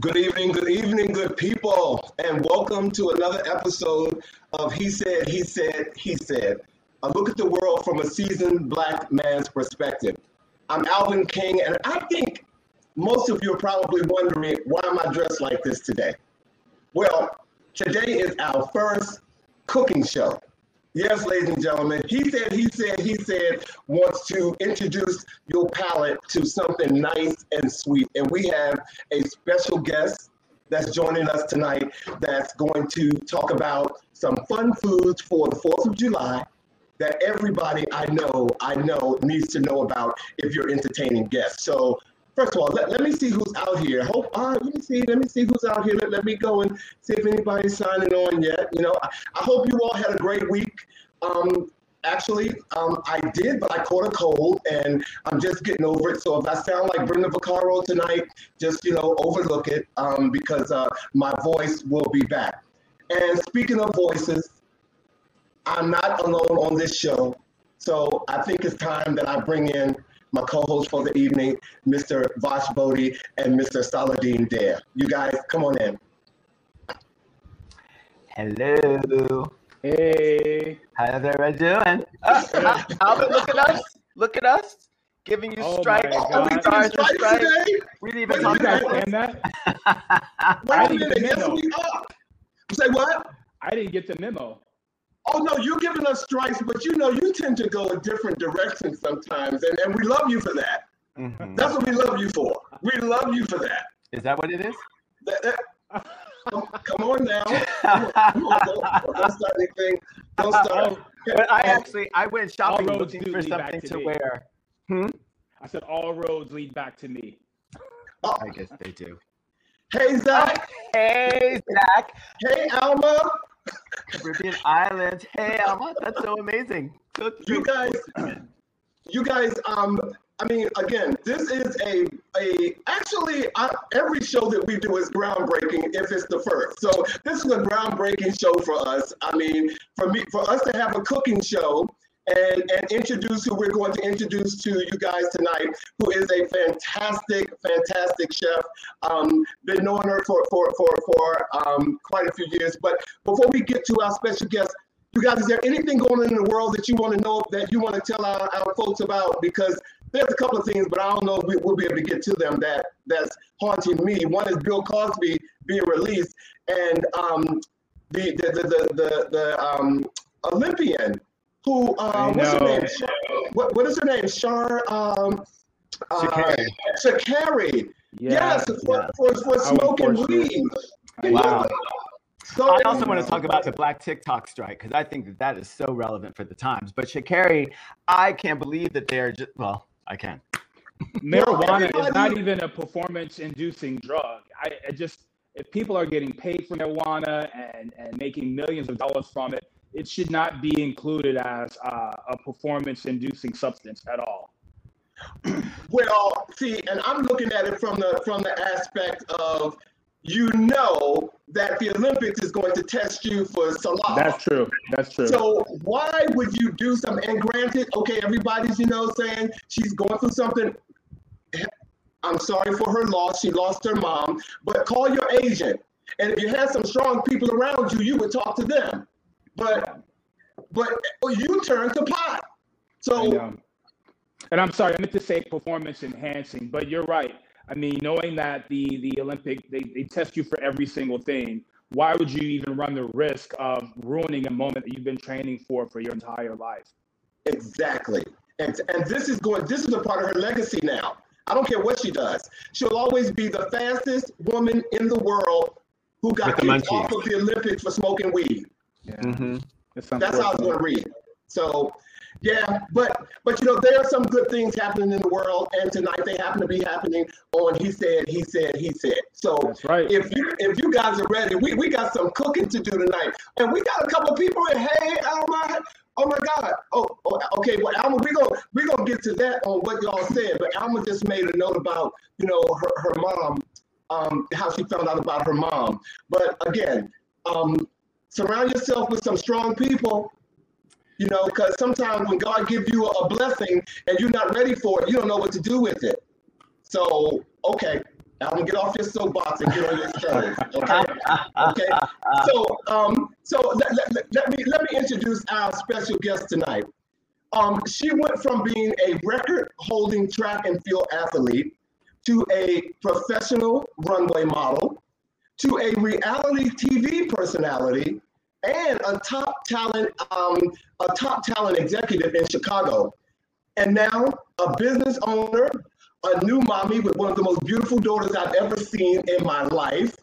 Good evening, good evening, good people, and welcome to another episode of He Said, He Said, He Said. A look at the world from a seasoned black man's perspective. I'm Alvin King, and I think most of you are probably wondering why am I dressed like this today? Well, today is our first cooking show. Yes, ladies and gentlemen, he said, he said, he said, wants to introduce your palate to something nice and sweet. And we have a special guest that's joining us tonight that's going to talk about some fun foods for the 4th of July that everybody I know, I know needs to know about if you're entertaining guests. So First of all, let, let me see who's out here. Hope, let me see, let me see who's out here. Let, let me go and see if anybody's signing on yet. You know, I, I hope you all had a great week. Um, actually, um, I did, but I caught a cold and I'm just getting over it. So if I sound like Brenda Vaccaro tonight, just, you know, overlook it um, because uh, my voice will be back. And speaking of voices, I'm not alone on this show. So I think it's time that I bring in my co-host for the evening, Mr. Vosh Bodie and Mr. Saladin Dare. You guys, come on in. Hello. Hey. How's everyone doing? Uh, Albert, look at us. Look at us. Giving you Oh stripes. my God. Are we Stars and stripes stripes. today? We didn't even a talk You guys minute. about that? Wait I a didn't minute. get Yes, the memo. we are. Say what? I didn't get the memo. Oh no, you're giving us strikes, but you know you tend to go a different direction sometimes, and, and we love you for that. Mhm. That's what we love you for. We love you for that. Is that what it is? That- that- come, come on now. Come on, come on, don't, don't start anything. Don't start. But I Oh, actually I went shopping roads looking for something to to wear. Hmm? I said all roads lead back to me. I guess they do. Hey Zach. Hey Zach, Hey Alma. Caribbean Islands. Hey Alma, that's so amazing. You guys. You guys. Um. I mean, again, this is a a actually uh, every show that we do is groundbreaking if it's the first. So this is a groundbreaking show for us. I mean, for me, for us to have a cooking show and and introduce who we're going to introduce to you guys tonight, who is a fantastic, fantastic chef. Um, been knowing her for for for for um, quite a few years. But before we get to our special guest. You guys, is there anything going on in the world that you want to know that you want to tell our, our folks about? Because there's a couple of things, but I don't know if we, we'll be able to get to them that that's haunting me. One is Bill Cosby being released, and um, the the the the, the, the um, Olympian who uh, what's her name? Shar, what, what is her name? Shar um, uh, Sha'Carri. Sha'Carri. Yes, for, yeah. for, for How smoking weed. I. Wow. So I also want to talk about the Black TikTok strike because I think that that is so relevant for the times. But Sha'Carri, I can't believe that they're just well, I can. Marijuana is not even a performance-inducing drug. I, I just if people are getting paid for marijuana and and making millions of dollars from it, it should not be included as uh, a performance-inducing substance at all. Well, see, and I'm looking at it from the from the aspect of you know that the Olympics is going to test you for salah. That's true. That's true. So why would you do something? And granted, okay, everybody's you know saying she's going through something. I'm sorry for her loss. She lost her mom, but call your agent. And if you had some strong people around you, you would talk to them. But but oh, you turn to pot. So. And I'm sorry, I meant to say performance enhancing, but you're right. I mean, knowing that the the Olympic they, they test you for every single thing, why would you even run the risk of ruining a moment that you've been training for for your entire life? Exactly. And, and this is going, this is a part of her legacy now. I don't care what she does. She'll always be the fastest woman in the world who got kicked off of the Olympics for smoking weed. Yeah, Mm-hmm. That's how it's unfortunate. going to read. So, yeah, but but you know there are some good things happening in the world, and tonight they happen to be happening on He Said, He Said, He Said. So That's right. if you if you guys are ready, we, we got some cooking to do tonight, and we got a couple people in. Hey, Alma. Oh my God. Oh, oh, okay. Well, Alma, we're gonna we're gonna get to that on what y'all said, but Alma just made a note about you know her, her mom, um, how she found out about her mom. But again, um, surround yourself with some strong people. You know, because sometimes when God gives you a blessing and you're not ready for it, you don't know what to do with it. So, okay. Alvin, get off your soapbox and get on your toes. Okay. okay. So, um, so let, let, let, me let me introduce our special guest tonight. Um, she went from being a record-holding track and field athlete to a professional runway model to a reality TV personality and a top talent um, a top talent executive in Chicago. And now a business owner, a new mommy with one of the most beautiful daughters I've ever seen in my life.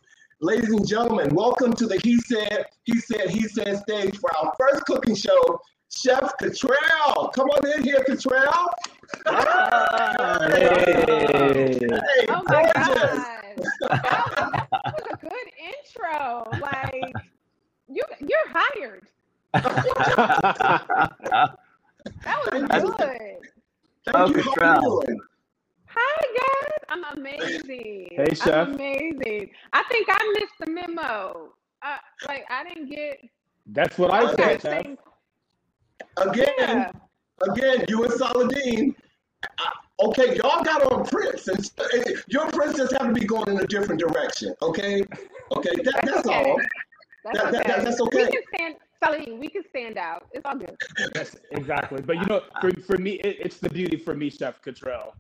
Ladies and gentlemen, welcome to the He Said, He Said, He Said stage for our first cooking show, Chef Cottrell. Come on in here, Cottrell. Hey. hey oh my God. intro. Like, you, you're hired. that was good. Thank you. How you? Hi guys, I'm amazing. Hey chef. I'm amazing. I think I missed the memo. Uh, like I didn't get. That's what I said, chef. Again, yeah. again, you and Saladin. Okay, y'all got on Prince, and your Prince just have to be going in a different direction. Okay, okay, that, that's, that's okay. all. That's, that, okay. That, that's okay. We can stand, Saladin, we can stand out. It's all good. Yes, exactly. But you know, for, for me, it, it's the beauty for me, Chef Cottrell.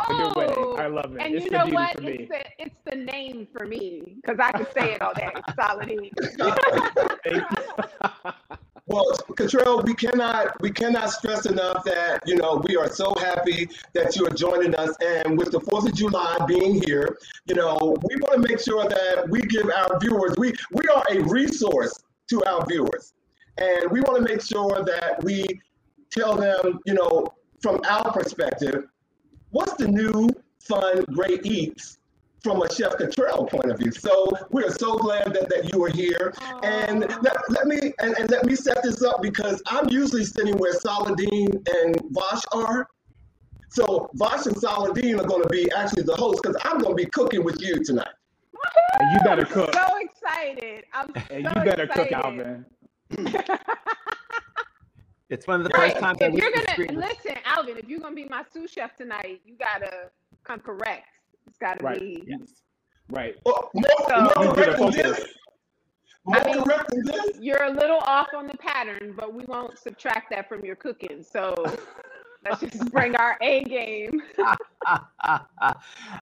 Oh, I love it. And it's you know what? It's the, it's the name for me because I can say it all day. Saladin. Well, Cottrell, we cannot we cannot stress enough that you know we are so happy that you are joining us, and with the Fourth of July being here, you know we want to make sure that we give our viewers we we are a resource to our viewers, and we want to make sure that we tell them you know from our perspective what's the new fun great eats from a Chef Cottrell point of view. So we're so glad that, that you are here. Aww. And let, let me and, and let me set this up because I'm usually sitting where Saladin and Vash are. So Vash and Saladin are going to be actually the hosts because I'm going to be cooking with you tonight. And you better cook. So excited! I'm so and you better excited. cook, Alvin. it's one of the first times if you're gonna listen, Alvin. If you're gonna be my sous chef tonight, you gotta come correct. It's got to right. be. Yes. Right. Well, more, so, more correct than this. More I mean, correct than this. You're a little off on the pattern, but we won't subtract that from your cooking. So let's just bring our A game.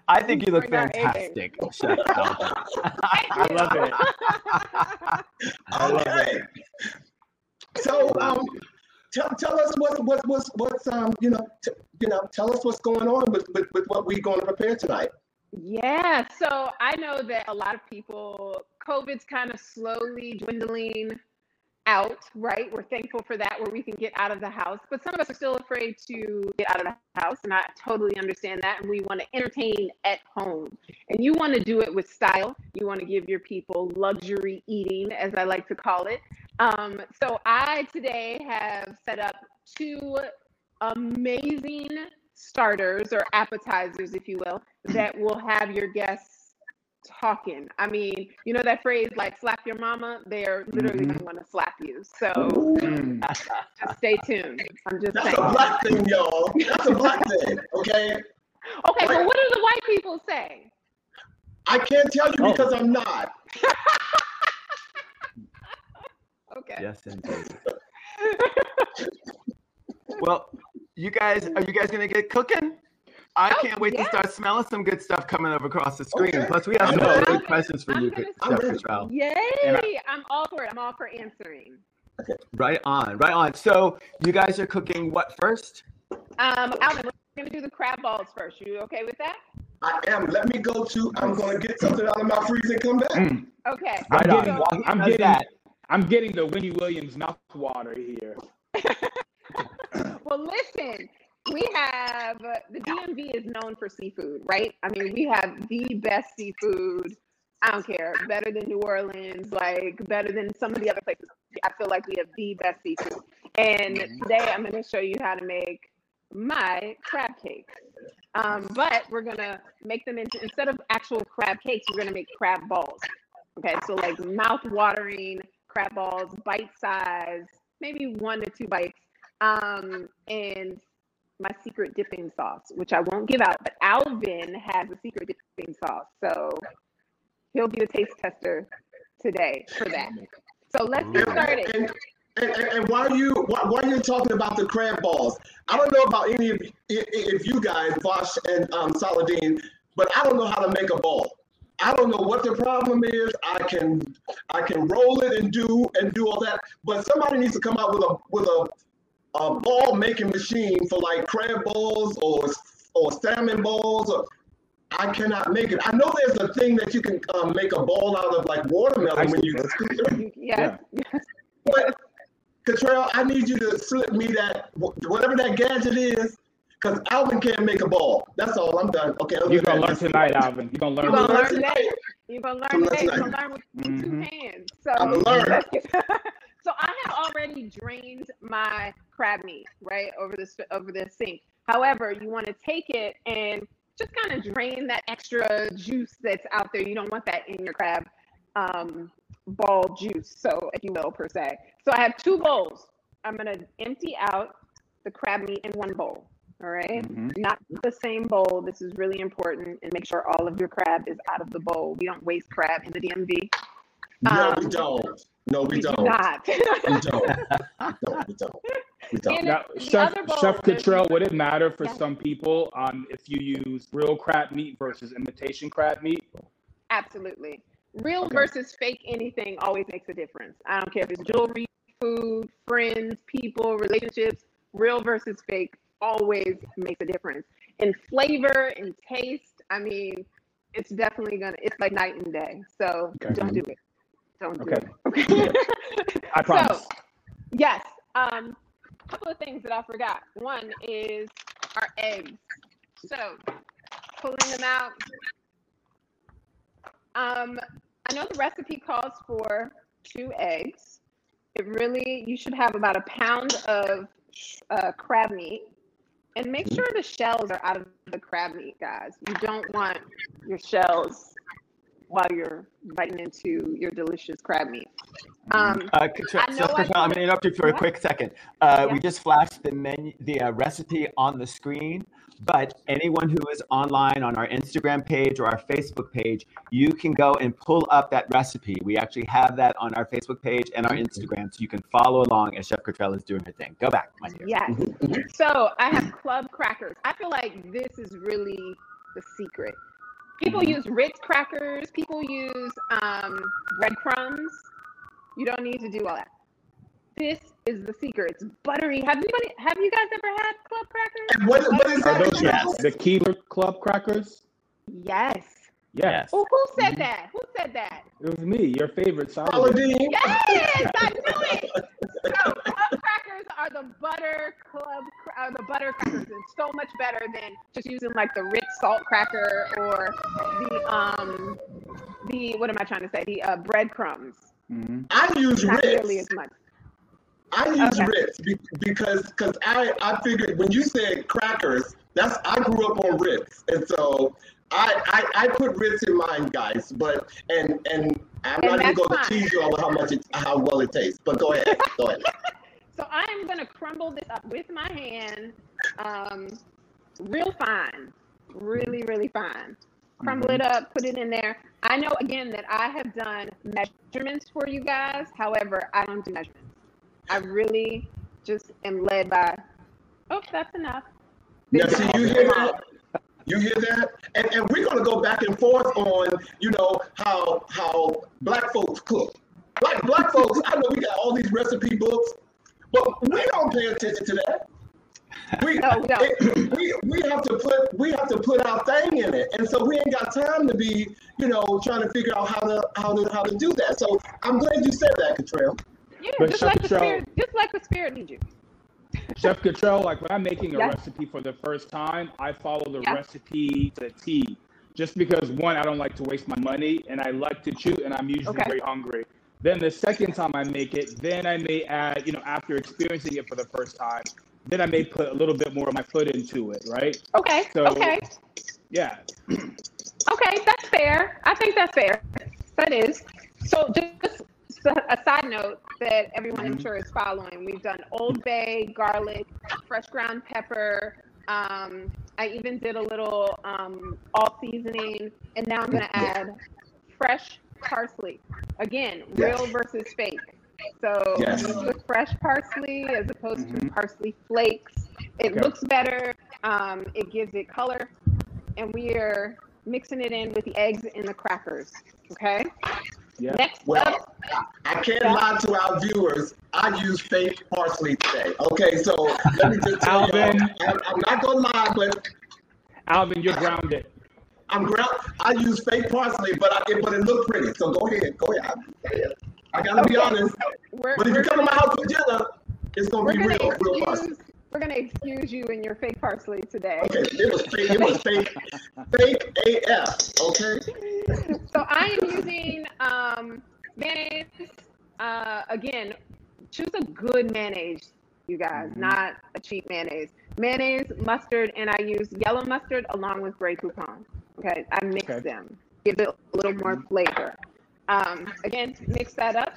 I think you look fantastic, Chef I love it. I love it. So, um, tell, tell us what what what's what's um you know t- you know tell us what's going on with, with, with what we're going to prepare tonight. Yeah, so I know that a lot of people COVID's kind of slowly dwindling out, right? We're thankful for that where we can get out of the house, but some of us are still afraid to get out of the house, and I totally understand that. And we want to entertain at home, and you want to do it with style. You want to give your people luxury eating, as I like to call it. Um, so I today have set up two amazing starters or appetizers, if you will, that will have your guests talking. I mean, you know that phrase like slap your mama? They're literally mm-hmm. gonna want to slap you. So mm. just stay tuned. I'm just That's saying. a black thing, y'all. That's a black thing, okay? Okay, like, what do the white people say? I can't tell you oh. because I'm not. okay. Yes, indeed. well, you guys, are you guys gonna get cooking? I oh, can't wait yeah. to start smelling some good stuff coming up across the screen. Okay. Plus, we have some really good questions for I'm you, Chef Cottrell. Yay! I, I'm all for it. I'm all for answering. Okay. Right on, right on. So, you guys are cooking what first? Um, Alvin, we're gonna do the crab balls first. You okay with that? I am. Let me go to. I'm gonna get something out of my freezer and come back. Mm. Okay. I'm getting. I'm getting. That. I'm getting the Wendy Williams mouth water here. well, listen, we have the DMV is known for seafood, right? I mean, we have the best seafood. I don't care, better than New Orleans, like better than some of the other places. I feel like we have the best seafood. And today I'm going to show you how to make my crab cakes. Um, but we're going to make them into, instead of actual crab cakes, we're going to make crab balls. Okay, so like mouth watering crab balls, bite size, maybe one to two bites um, and my secret dipping sauce, which I won't give out, but Alvin has a secret dipping sauce. So he'll be the taste tester today for that. So let's get started. And, and, and, and while you while, you're talking about the crab balls, I don't know about any of if you guys, Vosh and um, Saladin, but I don't know how to make a ball. I don't know what the problem is. I can I can roll it and do and do all that, but somebody needs to come out with a with a, a ball making machine for like crab balls or or salmon balls. Or, I cannot make it. I know there's a thing that you can um, make a ball out of like watermelon when you. Yes. Yeah. But Cottrell, I need you to slip me that whatever that gadget is, because Alvin can't make a ball. That's all. I'm done. Okay. You're gonna learn tonight, Alvin. You're gonna learn. You're gonna learn tonight. You're gonna learn today. You're gonna learn with mm-hmm. two hands. So I'm gonna learn. so I have already drained my crab meat right over this over the sink. However, you want to take it and just kind of drain that extra juice that's out there. You don't want that in your crab um, ball juice, so if you will, per se. So I have two bowls. I'm gonna empty out the crab meat in one bowl. All right? mm-hmm. not the same bowl. This is really important, and make sure all of your crab is out of the bowl. We don't waste crab in the DMV. No, um, we don't. No, we, we don't. Do not. we don't. No, we don't. We don't. Now, Chef, Chef Cottrell, would it matter for yeah. some people um, if you use real crab meat versus imitation crab meat? Absolutely. Real okay. versus fake anything always makes a difference. I don't care if it's jewelry, food, friends, people, relationships. Real versus fake always makes a difference in flavor and taste. I mean, it's definitely gonna. It's like night and day. So okay. don't do it. Don't do okay. it. Okay. I promise. So, yes. Um, a couple of things that I forgot. One is our eggs. So pulling them out. Um, I know the recipe calls for two eggs. It really, you should have about a pound of uh, crab meat. And make sure the shells are out of the crab meat, guys. You don't want your shells while you're biting into your delicious crab meat. Um, uh, so, I'm going to interrupt you for a quick second. Uh, yeah. We just flashed the menu, the uh, recipe on the screen. But anyone who is online on our Instagram page or our Facebook page, you can go and pull up that recipe. We actually have that on our Facebook page and our Instagram, so you can follow along as Chef Cottrell is doing her thing. Go back, my dear. Yes. so I have club crackers. I feel like this is really the secret. People mm-hmm. use Ritz crackers. People use um, breadcrumbs. You don't need to do all that. This is the secret. It's buttery. Have anybody? Have you guys ever had club crackers? And what, what is that? Are those yes. the Keebler club crackers? Yes. Yes. Well, who said mm-hmm. that? Who said that? It was me, your favorite Saladin. Yes, I knew it. So club crackers are the butter club are the butter crackers. It's so much better than just using like the Ritz salt cracker or the um the what am I trying to say? The uh, breadcrumbs. Mm-hmm. I use Not Ritz. Really as much. I use okay. Ritz because because I I figured when you said crackers, that's I grew up on Ritz, and so I I, I put Ritz in mine, guys. But and and I'm and not even going to tease you over how much it, how well it tastes. But go ahead, go ahead. So I'm gonna crumble this up with my hand, um, real fine, really really fine. Crumble mm-hmm. it up, put it in there. I know again that I have done measurements for you guys. However, I don't do measurements. I really just am led by, oh, that's enough. Now, see, you hear that? You hear that? And, and we're going to go back and forth on, you know, how how black folks cook. Black black folks, I know we got all these recipe books, but we don't pay attention to that. We, no, we, it, we, we have to put we have to put our thing in it, and so we ain't got time to be, you know, trying to figure out how to how to how to do that. So I'm glad you said that, Cottrell. Yeah, but just Chef like Cottrell, the spirit, just like the spirit leads you. Chef Cottrell, like when I'm making a recipe for the first time, I follow the recipe to T. Just because one, I don't like to waste my money, and I like to chew, and I'm usually okay. very hungry. Then the second time I make it, then I may add, you know, after experiencing it for the first time, then I may put a little bit more of my foot into it, right? Okay. So, okay. Yeah. okay, that's fair. I think that's fair. That is. So just a side note that everyone I'm mm-hmm. sure is following. We've done Old Bay, garlic, fresh ground pepper, Um, I even did a little um, all seasoning, and now I'm gonna add fresh parsley. Again, Yes. real versus fake. So Yes. use fresh parsley as opposed to Mhm. parsley flakes. It Okay. looks better. Um, it gives it color, and we are mixing it in with the eggs and the crackers. Okay. Yeah. Next up, Well, I can't lie to our viewers. I use fake parsley today. Okay, so let me just tell you, Alvin. I'm, I'm not gonna lie, but Alvin, you're grounded. I'm ground. I use fake parsley, but I, it, but it looked pretty. So go ahead, go ahead. I gotta be honest. we're, But if you come to my house for dinner, it's gonna we're be gonna real, real parsley. excuse we're gonna excuse you and your fake parsley today. Okay, it was fake. It was fake. Fake AF. Okay. So I am using um, mayonnaise. Uh, again, choose a good mayonnaise, you guys, Mhm. not a cheap mayonnaise. Mayonnaise, mustard, and I use yellow mustard along with Grey Poupon. Okay, I mix Okay. them, give it a little more flavor. Um, again, mix that up.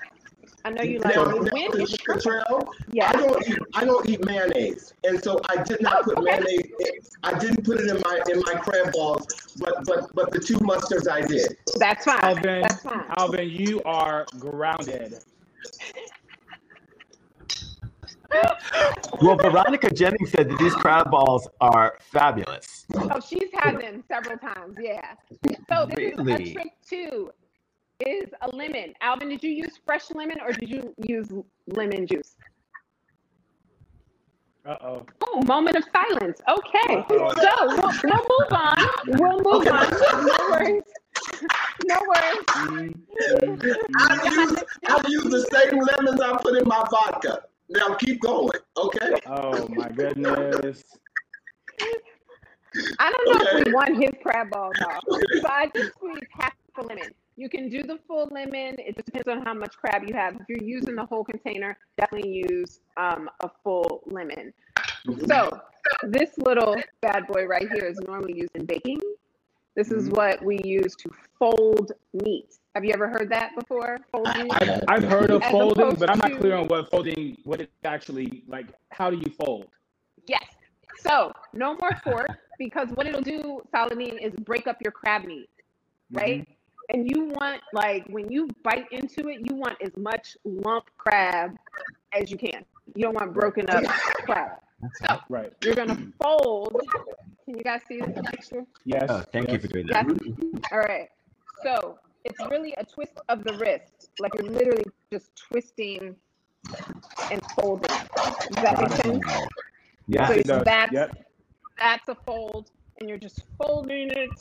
I know you like Now, the now, wind is Latrell, I don't eat. I don't eat mayonnaise, and so I did not put Oh, okay. mayonnaise. In, I didn't put it in my in my crab balls, but but but the two mustards I did. That's fine. Alvin, That's fine. Alvin, you are grounded. Well, Veronica Jennings said that these crab balls are fabulous. Oh, she's had them several times. Yeah. So this is a trick too. Is a lemon. Alvin, did you use fresh lemon or did you use lemon juice? Uh oh. Oh, moment of silence. Okay. Uh-oh. So we'll, we'll move on. We'll move Okay. on. No worries. No worries. I use I use the same lemons I put in my vodka. Now keep going, okay? Oh my goodness. I don't know if we want his crab balls off. So I just squeeze half a lemon. You can do the full lemon. It just depends on how much crab you have. If you're using the whole container, definitely use um, a full lemon. So this little bad boy right here is normally used in baking. This is Mhm. what we use to fold meat. Have you ever heard that before? Folding meat? I've, I've heard of As folding, but I'm not clear on what folding, what it actually like. How do you fold? Yes. So no more fork because what it'll do, Saladin, is break up your crab meat, right? Mm-hmm. And you want like when you bite into it, you want as much lump crab as you can. You don't want broken up crab. So Right. you're gonna fold. Can you guys see the picture? Yes. Oh, thank you for doing that. Yes. All right. So it's really a twist of the wrist. Like you're literally just twisting and folding. Does that make sense? Yeah. So It does. that's Yep. that's a fold, and you're just folding it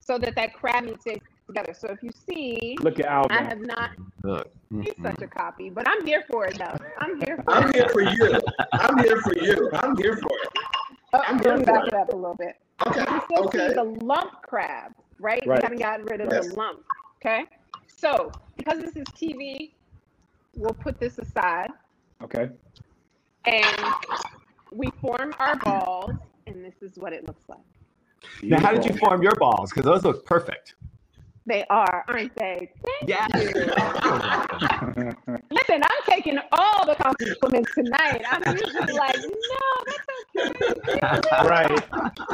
so that that crab meat stays together. So if you see, Look at Al I have not. Look. He's such mm-hmm. a copy, but I'm here for it though. I'm here for I'm it. here for you. I'm here for you. I'm here for it. Oh, I'm going to back it. it up a little bit. Okay. You still Okay. see the lump crab, right? Right. You haven't gotten rid of Yes. the lump. Okay. So because this is TV, we'll put this aside Okay. and we form our balls, and this is what it looks like. Now, how did you form your balls? Because those look perfect. They are, aren't they? Thank Yeah. you. Listen, I'm taking all the compliments tonight. I'm usually like, no, that's okay. right.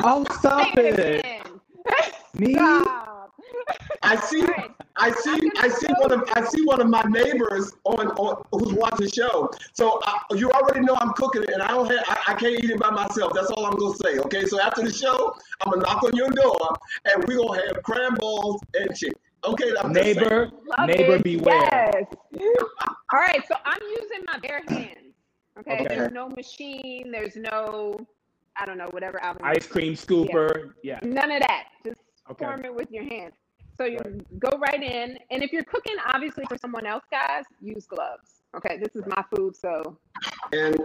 Oh, stop Say it it. Again. Me? Stop. I see. I see. I see one of. I see one of my neighbors on, on who's watching the show. So uh, you already know I'm cooking it, and I don't have. I, I can't eat it by myself. That's all I'm gonna say. Okay. So after the show, I'm gonna knock on your door, and we're gonna have crab balls and chicken. Okay. I'm. Neighbor, neighbor, it. beware. Yes. All right, so I'm using my bare hands. Okay? Okay. There's no machine. There's no, I don't know, whatever album. Ice cream scooper. Yeah. None of that. Just Okay. form it with your hands. So you Right. go right in, and if you're cooking, obviously for someone else, guys, use gloves. Okay, this is my food, so And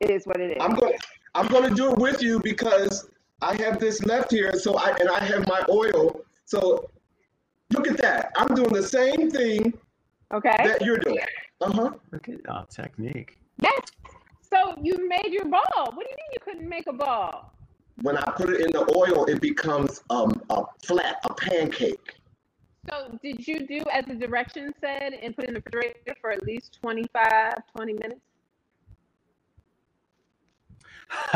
it is what it is. I'm going. I'm going to do it with you because I have this left here. So I and I have my oil. So look at that. I'm doing the same thing Okay. that you're doing. Uh huh. Look at oh, technique. Yes. So you made your ball. What do you mean you couldn't make a ball? When I put it in the oil, it becomes um, a flat, a pancake. So did you do as the directions said and put it in the refrigerator for at least 25, 20 minutes?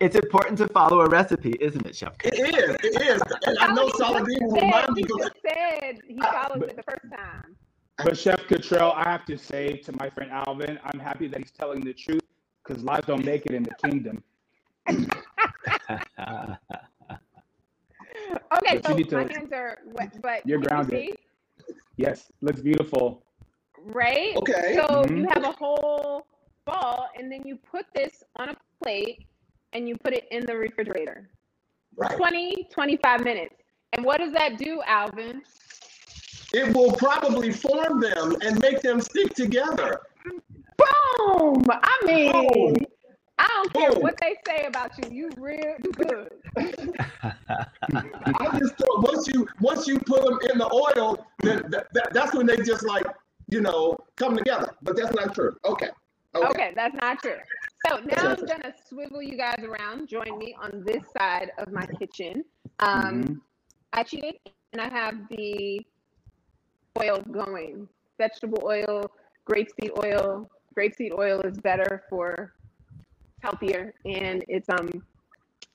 it's important to follow a recipe, isn't it, Chef? It is. It is. And I know Saladin will remind me he just said he followed it the first time. But Chef Cottrell, I have to say to my friend Alvin, I'm happy that he's telling the truth because lies don't make it in the kingdom. Okay, But so you need my hands are wet, but You're can you grounded. see? Yes, looks beautiful. right? Okay. So Mhm. you have a whole ball, and then you put this on a plate, and you put it in the refrigerator. right. 20, 25 minutes. And what does that do, Alvin? It will probably form them and make them stick together. Boom! I mean, Boom. I don't care Boom. what they say about you. You real good. I just thought once you once you put them in the oil, then that, that, that's when they just like you know come together. But that's not true. Okay. Okay. Okay, that's not true. So now I'm gonna swivel you guys around. Join me on this side of my kitchen. Um, Mhm. I cheated, and I have the oil going. Vegetable oil, grapeseed oil. Grapeseed oil is better for healthier, and it's um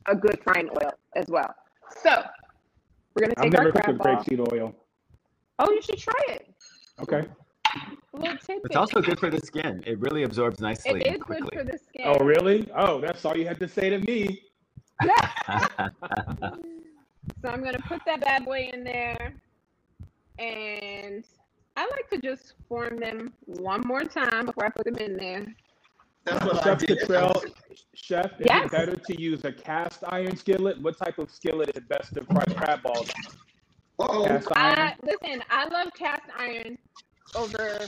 a good frying oil as well. So we're gonna I've take never our cooked with grapeseed oil. Oh, you should try it. Okay. A. It's also good for the skin. It really absorbs nicely It and good for the skin. Oh, really? Oh, that's all you had to say to me. So I'm gonna put that bad boy in there, and I like to just form them one more time before I put them in there. That's what I Chef did. Cottrell, Chef, is Yes. it better to use a cast iron skillet? What type of skillet is best to fry crab balls? Uh-oh. I listen. I love cast iron over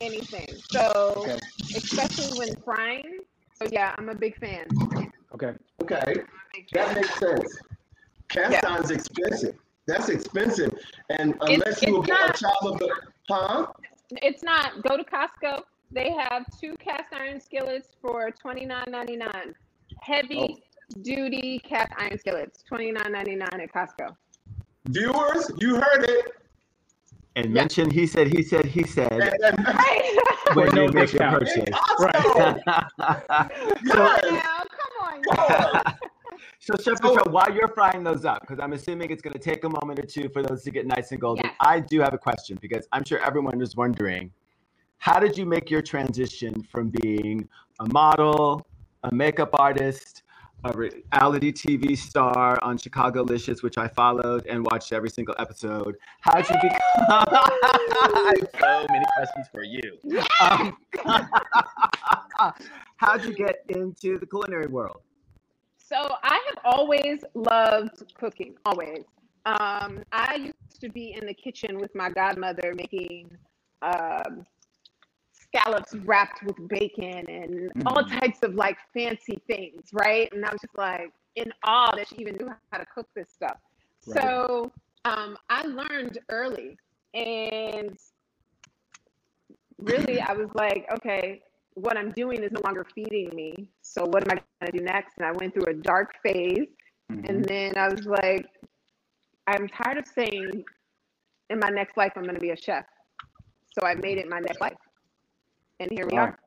anything. So Okay. especially when frying. So yeah, I'm a big fan. Okay. Okay. That makes sense. Cast Yeah. iron's expensive. That's expensive. And It's- unless you were it's born a not. child of the huh? It's not. Go to Costco. They have two cast iron skillets for twenty nine ninety nine. Heavy oh. duty cast iron skillets, twenty nine ninety nine at Costco. Viewers, you heard it. and mention he said, he said, he said And, and, Right. when no you make your discount. purchase. Costco. Come Yes. on now, come on. Lord. So, Chef So- Cottrell, while you're frying those up, because I'm assuming it's going to take a moment or two for those to get nice and golden, Yes. I do have a question because I'm sure everyone is wondering how did you make your transition from being a model, a makeup artist, a reality TV star on Chicagolicious, which I followed and watched every single episode? How did you become? I have so many questions for you. Um, how'd you get into the culinary world? So I have always loved cooking, always. Um, I used to be in the kitchen with my godmother making um, scallops wrapped with bacon and all Mhm. types of like fancy things, right? And I was just like in awe that she even knew how to cook this stuff. Right. So um, I learned early, and really, I was like, okay, what I'm doing is no longer feeding me. So what am I going to do next? And I went through a dark phase, Mhm. and then I was like, I'm tired of saying, in my next life, I'm going to be a chef. So I made it my next life, and here we Wow. are.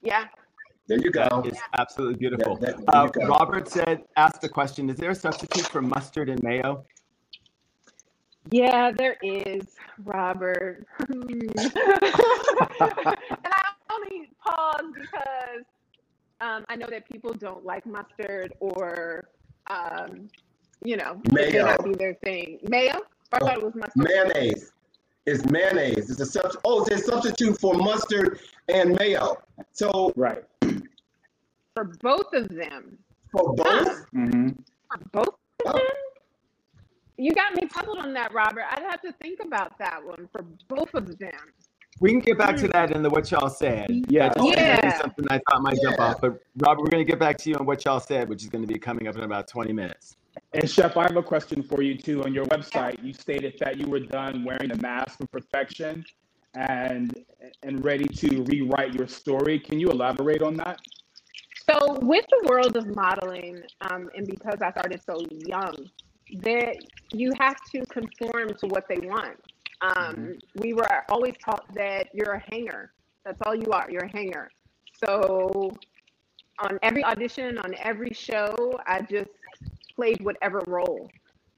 Yeah. There you go. That is absolutely beautiful. That- that- Uh. Robert said, asked the question, is there a substitute for mustard and mayo? Yeah, there is, Robert. and I only pause because um, I know that people don't like mustard or, um, you know, it may Mayo. not be their thing. Mayo? Or I thought it was mustard. Mayonnaise. It's mayonnaise. It's a sub- oh, it's a substitute for mustard and mayo. So Right. For both of them. for both, hmm For both of Oh. them? You got me puzzled on that, Robert. I'd have to think about that one for both of them. We can get back to that in the what y'all said. Yeah. That just seemed to be Yeah. something I thought might jump Yeah. off. But Robert, we're going to get back to you on what y'all said, which is going to be coming up in about 20 minutes. And Chef, I have a question for you too. On your website, you stated that you were done wearing the mask of perfection and and ready to rewrite your story. Can you elaborate on that? So, with the world of modeling, um, and because I started so young, there you have to conform to what they want. Um, We were always taught that you're a hanger. That's all you are. You're a hanger. So on every audition, on every show, I just played whatever role.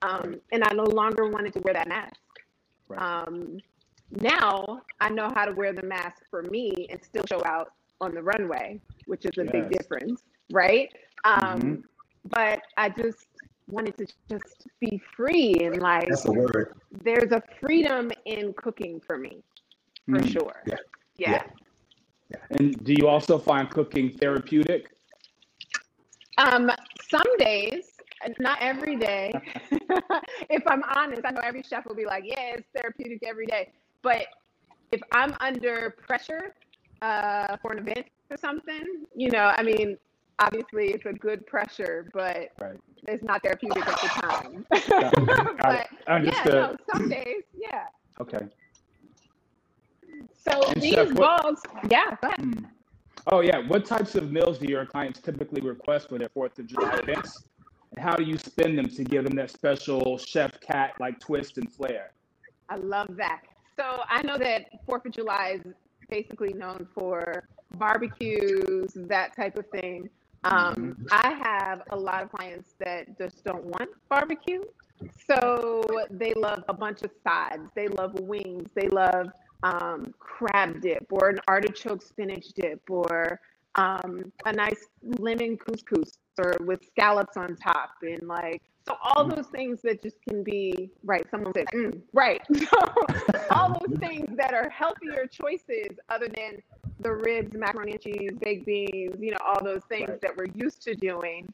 Um, and I no longer wanted to wear that mask. Right. Um, now I know how to wear the mask for me and still show out on the runway, which is a big difference, right? Um, Mhm. But I just wanted to just be free and like That's the word. there's a freedom in cooking for me, for Mm. sure. Yeah. yeah. Yeah. And do you also find cooking therapeutic? Um, some days, not every day. if I'm honest, I know every chef will be like, "Yeah, it's therapeutic every day." But if I'm under pressure uh, for an event or something, you know, I mean, obviously it's a good pressure, but Right. it's not therapeutic at the time. Got it. Got but yeah, no, some days, yeah. Okay. So And these Chef, what- balls, yeah. Go ahead. Mm. Oh yeah. What types of meals do your clients typically request for their Fourth of July events? And how do you spin them to give them that special chef cat like twist and flair? I love that. So I know that Fourth of July is basically known for barbecues, that type of thing. Um, I have a lot of clients that just don't want barbecue. So they love a bunch of sides. They love wings. They love um, crab dip or an artichoke spinach dip or um, a nice lemon couscous or with scallops on top and like so all those things that just can be right. Someone said mm, right. So all those things that are healthier choices other than the ribs, macaroni and cheese, baked beans, you know, all those things Right. that we're used to doing,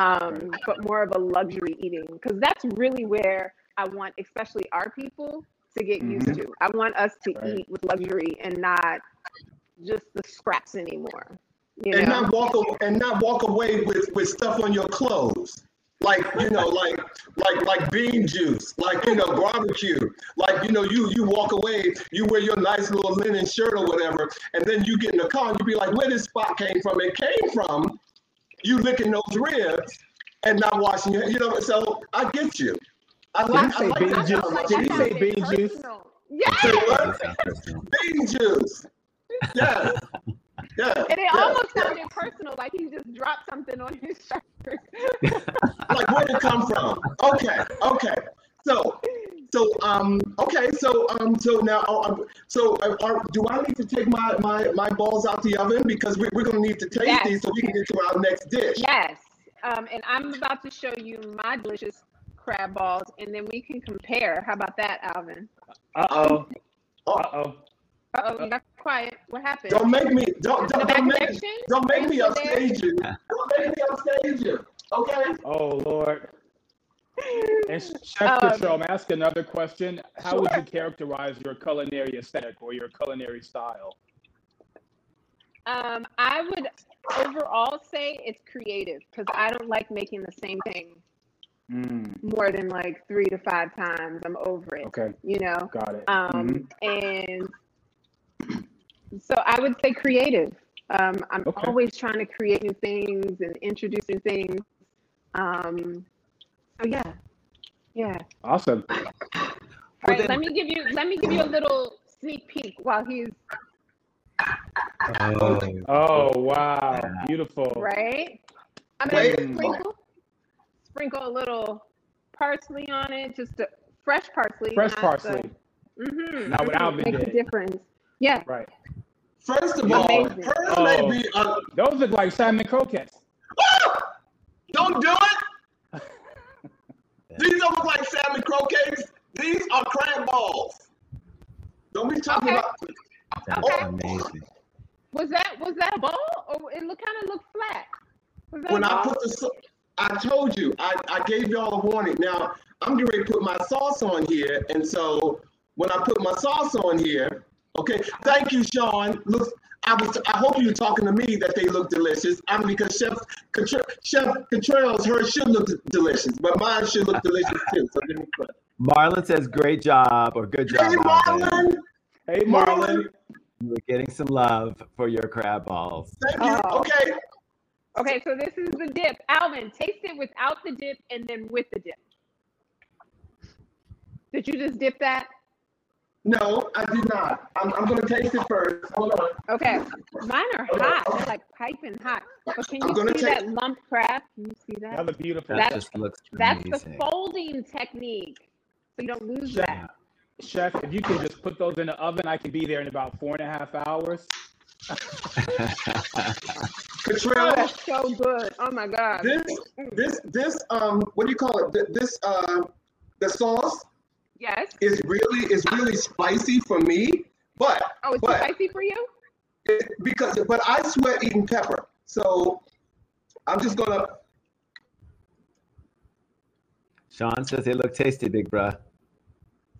um, but more of a luxury eating because that's really where I want, especially our people, to get used to. I want us to Right. eat with luxury and not just the scraps anymore. You and know? not walk a- and not walk away with with stuff on your clothes like you know like like like bean juice like you know barbecue like you know you you walk away you wear your nice little linen shirt or whatever and then you get in the car and you be like where this spot came from it came from you licking those ribs and not washing your you know so i get you i like, I say like bean juice? kind of Did he say bean juice? Personal. Say Yeah. bean juice yeah yeah And it yeah. almost sounded personal, like he just dropped something on his shirt. like where did it come from? Okay, okay. So, so um, okay, so um, so now, uh, um, so uh, are, do I need to take my my my balls out the oven because we, we're gonna need to taste Yes. these so we can get to our next dish. yes. Um, and I'm about to show you my delicious crab balls, and then we can compare. How about that, Alvin? Uh oh. Oh, Uh oh. Uh oh, you got quiet. What happened? don't make me don't don't, don't make section? don't make me Are you upstage you. Don't make me upstage you. Okay. Oh Lord. And Chef Um, Cottrell, I'm asking another question. How would you characterize your culinary aesthetic or your culinary style? Um, I would overall say it's creative because I don't like making the same thing Mm, more than like three to five times. I'm over it. okay, You know. got it. Um, Mhm. and so I would say creative. Um, I'm Okay. always trying to create new things and introduce new things. Um, so yeah, yeah. Awesome. All right, then- let me give you let me give you a little sneak peek while he's Oh wow, beautiful. right. I'm gonna Wait. sprinkle sprinkle a little parsley on it, just a fresh parsley. Fresh not parsley. The, mm-hmm, Not what Alvin makes a difference. Yeah. Right. First of all, Amazing. hers Oh. may be. Uh, Those look like salmon croquettes. don't do it. These don't look like salmon croquettes. These are crab balls. Don't be talking Okay. about. That's Okay. amazing. Was that was that a ball or it look kind of looked flat? When I put the, I told you, I, I gave y'all a warning. Now I'm getting ready to put my sauce on here, and so when I put my sauce on here, okay. Thank you, Sean. Look, I was. I hope you're talking to me that they look delicious. I'm because Chef Contr- Chef Contreras hers should look delicious, but mine should look delicious too. So give me credit. Marlon says, "Great job" or "Good job." Hey, Alvin. Marlon. Hey Marlon. You were getting some love for your crab balls. Thank you. Oh. Okay. Okay, so this is the dip. Alvin, taste it without the dip and then with the dip. Did you just dip that? No, I did not. I'm, I'm gonna taste it first. Hold on. Okay, mine are hot. They're like piping hot. But can I'm you gonna see take- that lump crab? Can you see That that? look beautiful. That That's- just looks That's the folding technique, so you don't lose Yeah. that. Chef, if you could just put those in the oven, I can be there in about four and a half hours. Oh, Cottrell, that's so good. Oh my god. this, this, this, um, what do you call it? Th- This, uh, the sauce Yes. It's really, it's really spicy for me, but Oh, it's too What? spicy for you? it, because, but I sweat eating pepper. So I'm just gonna, Sean says they look tasty, big bruh.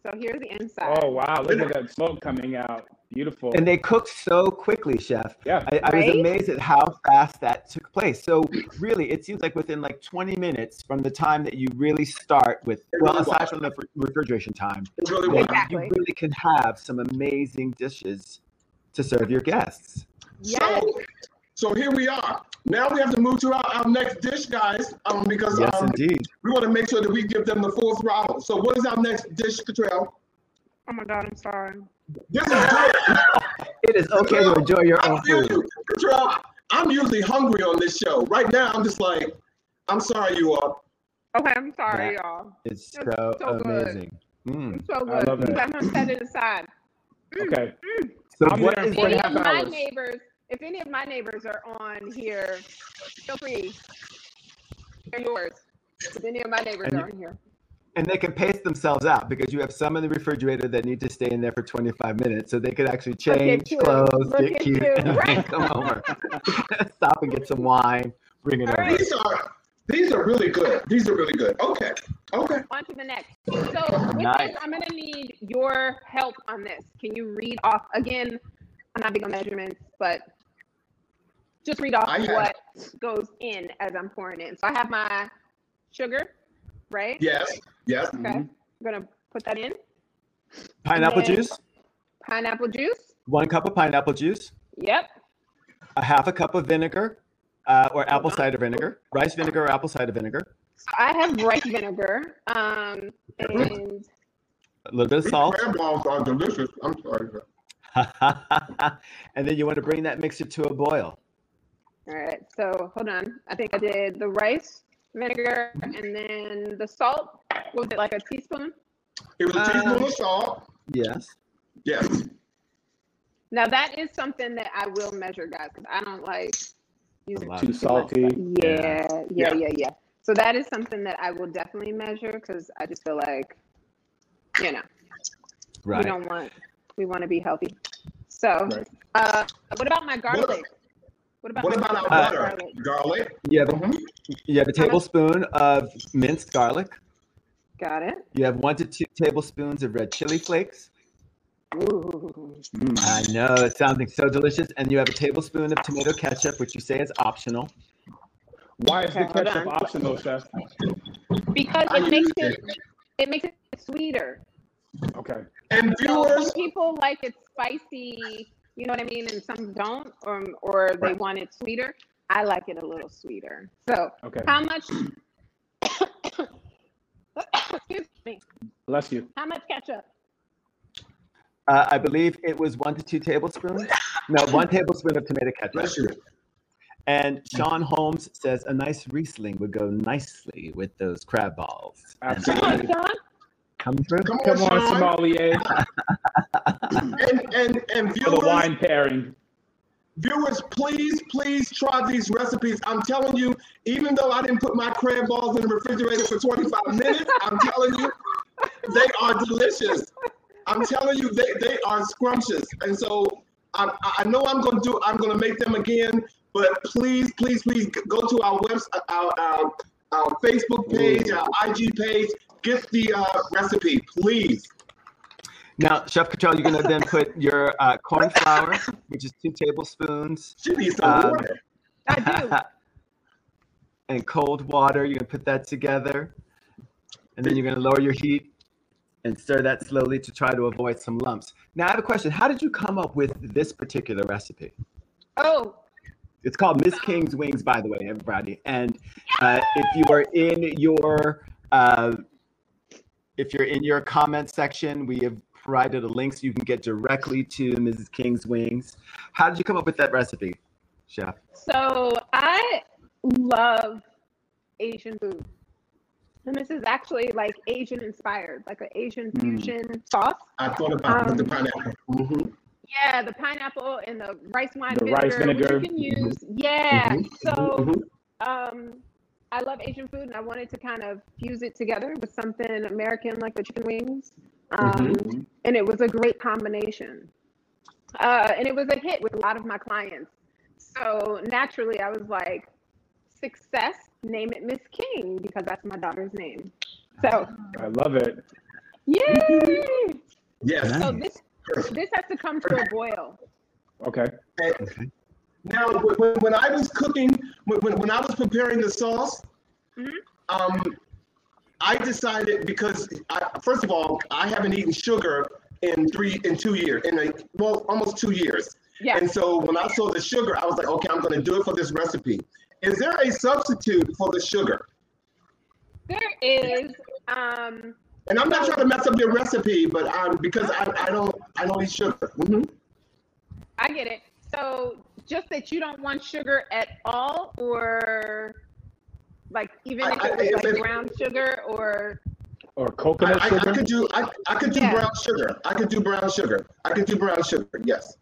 So here's the inside. Oh wow, look at that smoke coming out. Beautiful. And they cook so quickly, chef. yeah. I, I was amazed at how fast that took place. So really, it seems like within like 20 minutes from the time that you really start with, It well, really aside was. from the refrigeration time, it really you, was. Exactly. you really can have some amazing dishes to serve your guests. Yes. So, so here we are. Now we have to move to our, our next dish, guys, um, because Yes, um, indeed. we want to make sure that we give them the full throttle. So what is our next dish, Cottrell? Oh my god, I'm sorry. This is good. It is okay to enjoy your I own feel food. you. Cottrell, I'm usually hungry on this show. Right now, I'm just like, I'm sorry, you all. Okay, I'm sorry, Yeah. y'all. It's It's so, so good. amazing. Mm. It's so I good. love it. I'm gonna set it aside. Mm, Okay. mm. So I'm what there in is four and Any of my hours. neighbors, if any of my neighbors are on here, feel free. They're yours. If any of my neighbors And are on here. And they can pace themselves out because you have some in the refrigerator that need to stay in there for 25 minutes so they could actually change clothes, Look get cute, you. and Right. come over. Stop and get some wine, bring it All over. right. These are these are really good. These are really good. Okay. Okay. On to the next. So Nice. this, I'm gonna need your help on this. Can you read off again? I'm not big on measurements, but just read off I have- what goes in as I'm pouring in. So I have my sugar, right? Yes. Yes. Okay. I'm gonna put that in. Pineapple juice, Pineapple juice. one cup of pineapple juice, Yep. a half a cup of vinegar uh, or apple cider vinegar, rice vinegar or apple cider vinegar, So I have rice vinegar. Um, and a little bit of salt, crab balls are delicious. I'm sorry. and then you want to bring that mixture to a boil. all right. So hold on. I think I did the rice vinegar and then the salt. Was it like a teaspoon? It was a Um, teaspoon of salt. Yes. Yes. Now that is something that I will measure, guys, because I don't like using lot Too too salty. Yeah, yeah, Yeah. yeah, yeah. So that is something that I will definitely measure because I just feel like, you know, we don't want we want to be healthy. So, Right. uh, what about my garlic? What about What about our garlic? butter? Garlic. Garlic. You have, a, Mhm. you have a tablespoon of minced garlic. Got it. You have one to two tablespoons of red chili flakes. Ooh. I know it sounds so delicious. And you have a tablespoon of tomato ketchup, which you say is optional. Why is the Okay, hold ketchup optional, chef? Because I it makes use it it makes it sweeter. Okay. And So some viewers, people like it spicy, you know what I mean, and some don't, or or they want it sweeter. I like it a little sweeter. So Okay. how much? excuse me. Bless you. How much ketchup? Uh, I believe it was one to two tablespoons. No, one tablespoon of tomato ketchup. bless you. And Sean Holmes says a nice Riesling would go nicely with those crab balls. And Come on, Absolutely. Sean. Come through. Come on, Come on, Sean. sommelier, And and and for the wine pairing. viewers, please, please try these recipes. I'm telling you, even though I didn't put my crab balls in the refrigerator for 25 minutes, I'm telling you, they are delicious. I'm telling you, they, they are scrumptious. And so I, I know I'm going to do, I'm going to make them again, but please, please, please go to our website, our, our, our Facebook page, our IG page, get the uh, recipe, please. Now, Chef Cottrell, you're going to then put your uh, corn flour, which is two tablespoons, She needs some Um, water. I do. and cold water. You're going to put that together. And then you're going to lower your heat and stir that slowly to try to avoid some lumps. Now, I have a question. How did you come up with this particular recipe? Oh, It's called Miss King's Wings, by the way, everybody. And uh, if you are in your uh, if you're in your comment section, we have provided a link so you can get directly to Mrs. King's wings. How did you come up with that recipe, chef? So I love Asian food. And this is actually like Asian inspired, like an Asian Mm. fusion sauce. I thought about it with the Um, pineapple. Mhm. Yeah, the pineapple and the rice wine The vinegar. rice vinegar. You can use. Yeah. Mhm, So mhm. um, I love Asian food, and I wanted to kind of fuse it together with something American, like the chicken wings. Um, Mhm. And it was a great combination. Uh, and it was a hit with a lot of my clients. So naturally, I was like, success, name it Miss King, because that's my daughter's name. So, I love it. yay! Yes. So this this has to come to a boil. Okay. And Now, when, when- when I was cooking, when, when, when I was preparing the sauce, Mhm. um, I decided because I, first of all, I haven't eaten sugar in three in two years, in a well, almost two years. Yeah. And so when I saw the sugar, I was like, okay, I'm going to do it for this recipe. Is there a substitute for the sugar? There is um And I'm not trying to mess up your recipe, but um, because I, I don't I don't eat sugar. hmm I get it. So just that you don't want sugar at all, or like even I- if I- it was if like it- brown sugar, or Or coconut I, I sugar. could do I, I could do Yeah. brown sugar. I could do brown sugar. I could do brown sugar. Yes.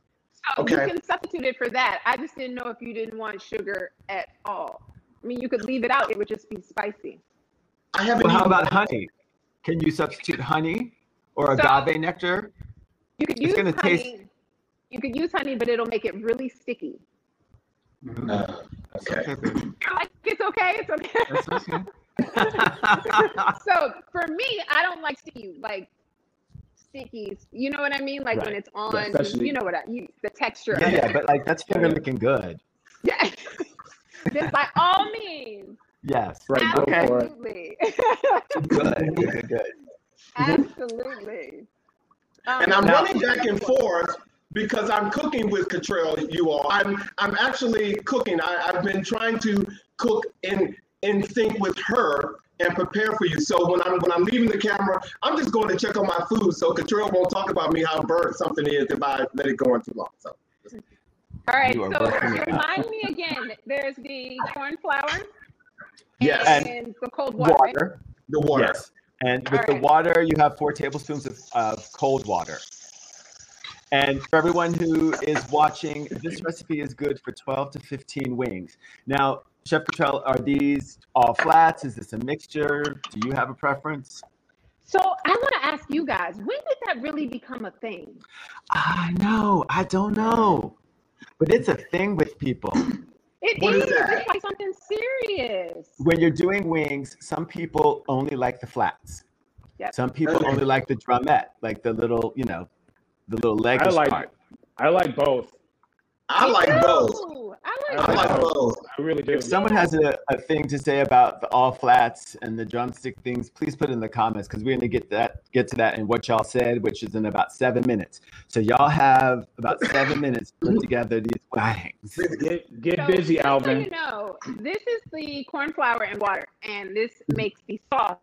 so you can substitute it for that. I just didn't know if you didn't want sugar at all. I mean, you could leave it out; it would just be spicy. I haven't. Well, how about honey? Can you substitute honey or So- agave nectar? You could It's use gonna honey. taste- You could use honey, but it'll make it really sticky. Uh, okay. Like it's okay. It's okay. That's okay. so for me, I don't like sticky like stickies. You know what I mean? Like when it's on. especially- you know what I you the texture. yeah, yeah, but like that's finger looking good. Yeah. Then by all means. Yes. Right, go Okay. for it. Absolutely. Good. Good. Good. Absolutely. Um, And I'm Now- running back and forth because I'm cooking with Cottrell, you all. I'm I'm actually cooking. I, I've been trying to cook in in sync with her and prepare for you. So when I'm when I'm leaving the camera, I'm just going to check on my food so Cottrell won't talk about me how burnt something is if I let it go on too long. So all right. So working it out. remind me again. There's the corn flour. Yes. And the cold water. Water. the water. Yes. And with the water, you have four tablespoons of, of cold water. And for everyone who is watching, this recipe is good for 12 to 15 wings. Now, Chef Cottrell, are these all flats? Is this a mixture? Do you have a preference? So I want to ask you guys, when did that really become a thing? I know. I don't know. But it's a thing with people. It What is is. that? It's like something serious. When you're doing wings, some people only like the flats. Yep. Some people Okay. only like the drumette, like the little, you know, the little leg I like part. I like both. I Me like both. I I I like like both. both. I really do. If someone has a, a thing to say about the all flats and the drumstick things, please put it in the comments because we're gonna get that get to that in what y'all said, which is in about seven minutes. So y'all have about seven minutes to put together these wings. Get get So, busy, just So you know, this is the corn flour and water, and this makes the sauce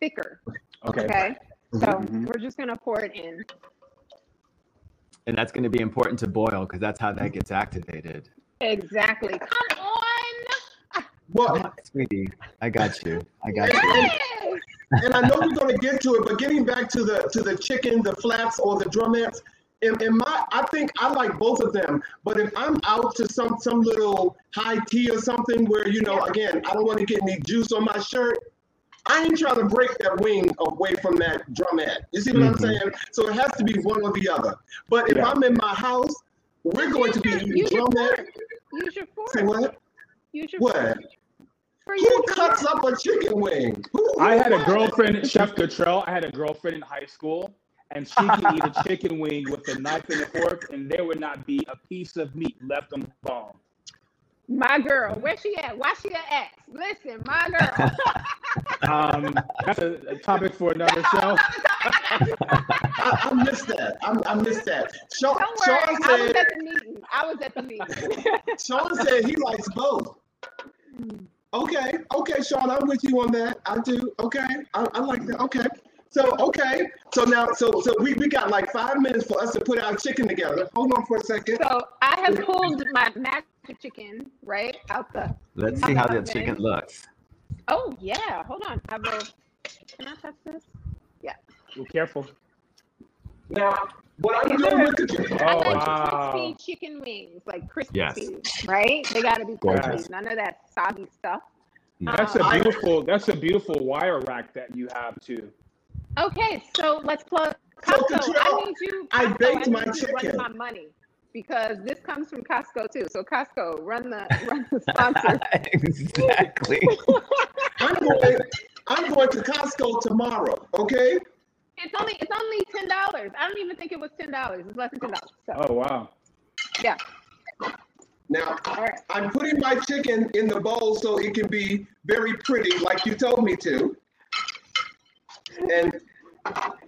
thicker. Okay. Okay. So Mhm. we're just gonna pour it in. And that's gonna be important to boil because that's how that gets activated. Exactly. Come on. Well, Come on, sweetie. I got you. I got you. And I know we're going to get to it, but getting back to the to the chicken, the flats, or the drumettes, in, in my, I think I like both of them. But if I'm out to some some little high tea or something where you know, again, I don't want to get any juice on my shirt. I ain't trying to break that wing away from that drumette. You see what I'm Mhm. saying? So it has to be one or the other. But if Yeah. I'm in my house, we're going to be Use your- eating use your drumette. fork. Use your fork. Say what? Use your What? fork. Who cuts up a chicken wing? Who, I had a who- girlfriend, Chef Cottrell. I had a girlfriend in high school, and she could eat a chicken wing with a knife and a fork, and there would not be a piece of meat left on the bone. My girl, where she at? Why she at X? Listen, my girl. Um, that's a, a topic for another show. I, I missed that. I, I missed that. Sean, Don't worry, Sean I was said at the meeting. I was at the meeting. Sean said he likes both. Okay, okay, Sean, I'm with you on that. I do. Okay, I, I like that. Okay, So okay. So now, so so we, we got like five minutes for us to put our chicken together. Hold on for a second. So I have pulled my magic chicken right out the. Let's see how the chicken looks. Oh yeah, hold on. I will. Can I touch this? Yeah. Be careful. Now, what I'm doing with the chicken. I Oh, like wow. crispy chicken wings, like crispy, Yes. right? They gotta be crispy. Gorgeous. None of that soggy stuff. That's a Um, beautiful. That's a beautiful wire rack that you have too. Okay, so let's plug So, Costco. Control, I need you. I baked need my you to run chicken. my money because this comes from Costco too. So Costco, run the run the sponsor. exactly. I'm going. I'm going to Costco tomorrow. Okay. It's only it's only ten dollars. I don't even think it was ten dollars. It's less than ten dollars. So Oh wow. yeah. Now, All right. I'm putting my chicken in the bowl so it can be very pretty, like you told me to. And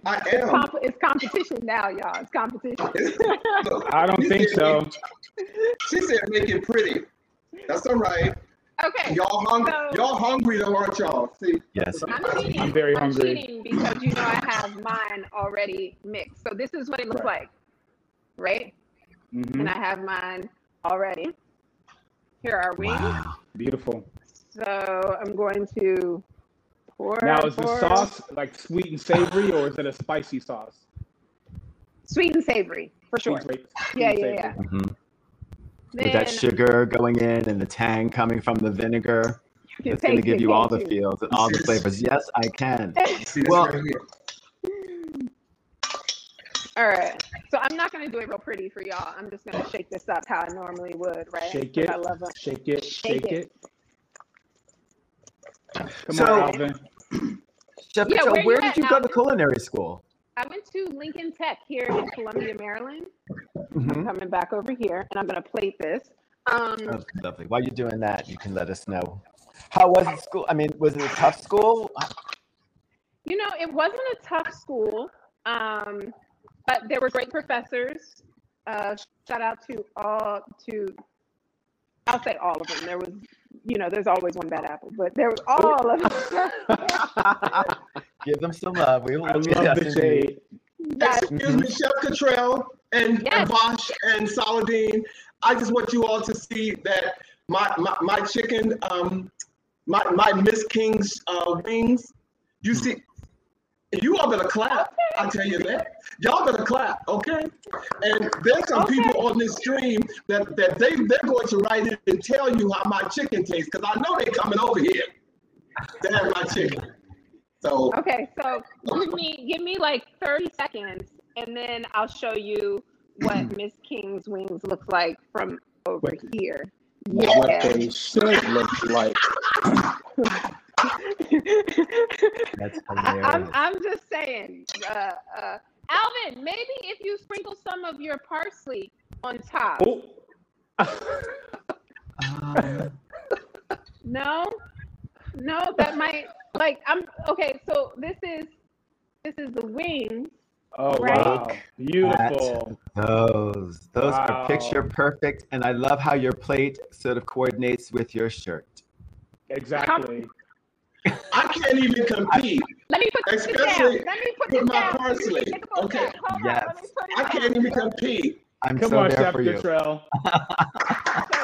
I am. Comp- it's competition now, y'all. It's competition. Look, I don't she think so. make- She said make it pretty. That's all right. okay. Y'all hungry? So- Y'all hungry though, aren't y'all? See, Yes. I'm cheating. I'm very I'm hungry. cheating because you know I have mine already mixed. So this is what it looks Right. like, right? Mhm. And I have mine already. Here are wings. Wow. Beautiful. So I'm going to pour. Now is the sauce like sweet and savory, or is it a spicy sauce? sweet and savory for sure. Sweet, Yeah, sweet yeah, and yeah. savory. Mhm. Then With that sugar going in and the tang coming from the vinegar, it's going to give you all the feels and all the flavors. Yes, I can. Well- All right. So I'm not going to do it real pretty for y'all. I'm just going to shake this up how I normally would, right? Shake 'Cause it. I love it. Shake it. Shake Shake it. it. Come So- on, Alvin. Chef Yeah, Patel, where where did you go to culinary school? I went to Lincoln Tech here in Columbia, Maryland. Mhm. I'm coming back over here, and I'm going to plate this. Um, Oh, lovely. While you're doing that, you can let us know. How was it school? I mean, was it a tough school? You know, it wasn't a tough school, um, but there were great professors. Uh, shout out to all to, I'll say all of them. There was, you know, there's always one bad apple, but there was all of them. Give them some love. We love yes, the shade. That- Excuse me, Chef Cottrell and, Yes. and Vosh and Saladin. I just want you all to see that my my, my chicken, um, my my Miss King's uh, wings. You see, you all better clap. I tell you that. Y'all better clap, okay? And there's some Okay. people on this stream that that they they're going to write in and tell you how my chicken tastes because I know they're coming over here to have my chicken. So okay, so give me give me like 30 seconds, and then I'll show you what Miss King's wings looks like from over Wait. here. What Yeah. they should look like. That's I, I'm. I'm just saying, uh, uh, Alvin, maybe if you sprinkle some of your parsley on top. Oh. Um, No, no, that might like I'm okay. So this is this is the wings. oh Right? wow. Beautiful. those those Wow. are picture perfect, and I love how your plate sort of coordinates with your shirt. Exactly. I can't even compete. Let me put this down. Especially Let me put with my down. parsley. Let me put this Okay. down. Hold on, Yes. let me put it I can't even compete. I'm Come so on, there Chef for you. Cottrell.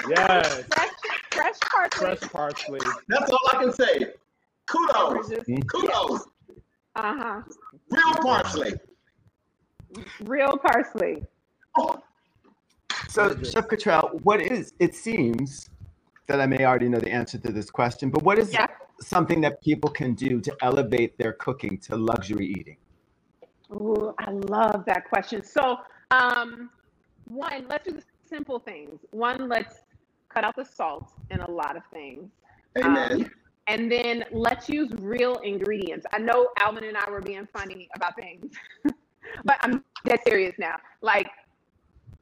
Yes. Fresh, fresh parsley. Fresh parsley. That's all I can say. Kudos. Kudos. Uh huh. Real parsley. Real parsley. Oh, So, Chef Cottrell, what is, it seems that I may already know the answer to this question, but what is Yeah. Something that people can do to elevate their cooking to luxury eating? Ooh, I love that question. So, um, one, let's do the simple things. One, let's cut out the salt in a lot of things. amen. Um, and then let's use real ingredients. I know Alvin and I were being funny about things, but I'm dead serious now. Like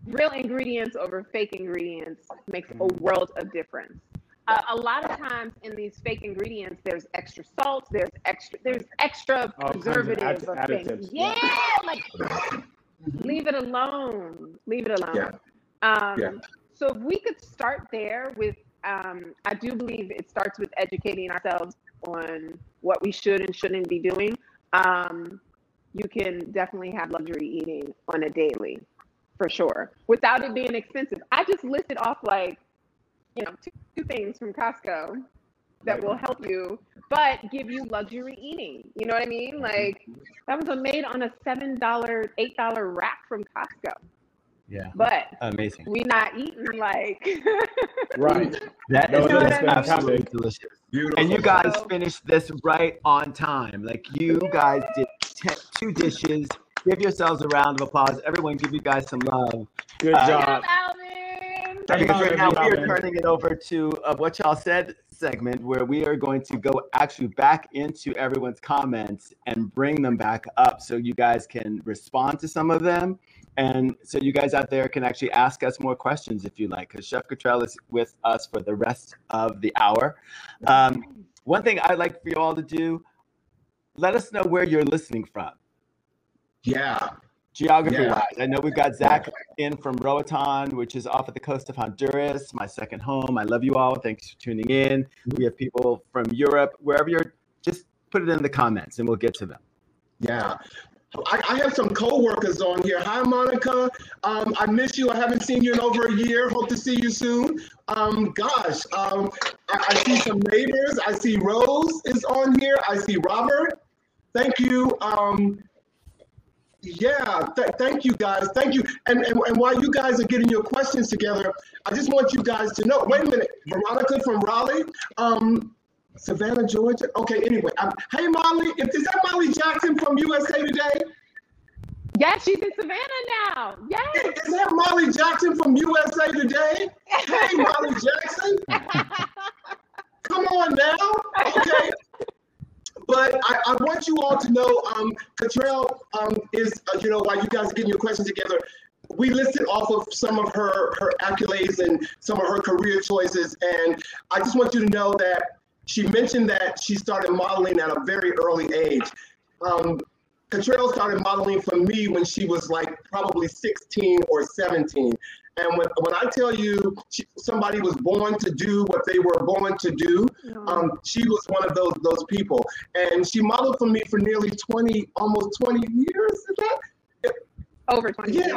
real ingredients over fake ingredients makes a world of difference. Uh, a lot of times in these fake ingredients, there's extra salt, there's extra, there's extra All kinds of preservative add- of things. Yeah, yeah. like leave it alone. Leave it alone. Yeah. Um, Yeah. So if we could start there with, um, I do believe it starts with educating ourselves on what we should and shouldn't be doing. Um, you can definitely have luxury eating on a daily for sure without it being expensive. I just listed off like, you know, two, two things from Costco that will help you, but give you luxury eating. You know what I mean? Like that was a made on a seven dollar, eight dollar rack from Costco. Yeah. But Amazing. we not eating like Right. That No, is no, just no, no. absolutely delicious. Beautiful. And you guys So- finished this right on time. Like you guys did te- two dishes. Give yourselves a round of applause. Everyone, give you guys some love. Good Uh, job. Alvin. Thank because right now we are turning it over to uh, what y'all said segment where we are going to go actually back into everyone's comments and bring them back up so you guys can respond to some of them. And so you guys out there can actually ask us more questions if you like because chef Cottrell is with us for the rest of the hour. Um, one thing i'd like for you all to do let us know where you're listening from. Yeah. Geography Yeah. wise. I know we've got Zach in from Roatan, which is off at the coast of Honduras, my second home. I love you all. Thanks for tuning in. We have people from Europe, wherever you're, just put it in the comments and we'll get to them. Yeah. I, I have some coworkers on here. Hi, Monica. Um, I miss you. I haven't seen you in over a year. Hope to see you soon. Um, gosh, um, I, I see some neighbors. I see Rose is on here. I see Robert. Thank you. Um, yeah, th- thank you guys. Thank you. And, and and while you guys are getting your questions together, I just want you guys to know. Wait a minute, Veronica from Raleigh. Um, Savannah, Georgia. Okay, anyway. Um, hey, Molly, if, is that Molly Jackson from USA Today? Yeah, she's in Savannah now. Yes. Is that Molly Jackson from USA Today? Hey, Molly Jackson. Come on now. Okay. But I, I want you all to know, um, um, is, uh, you know, while you guys are getting your questions together, we listed off of some of her her accolades and some of her career choices, and I just want you to know that she mentioned that she started modeling at a very early age. Um, Cottrell started modeling for me when she was like probably 16 or 17. And when, when I tell you she, somebody was born to do what they were born to do, um, she was one of those those people. And she modeled for me for nearly 20, almost 20 years. Is that? over 20 Yeah, years.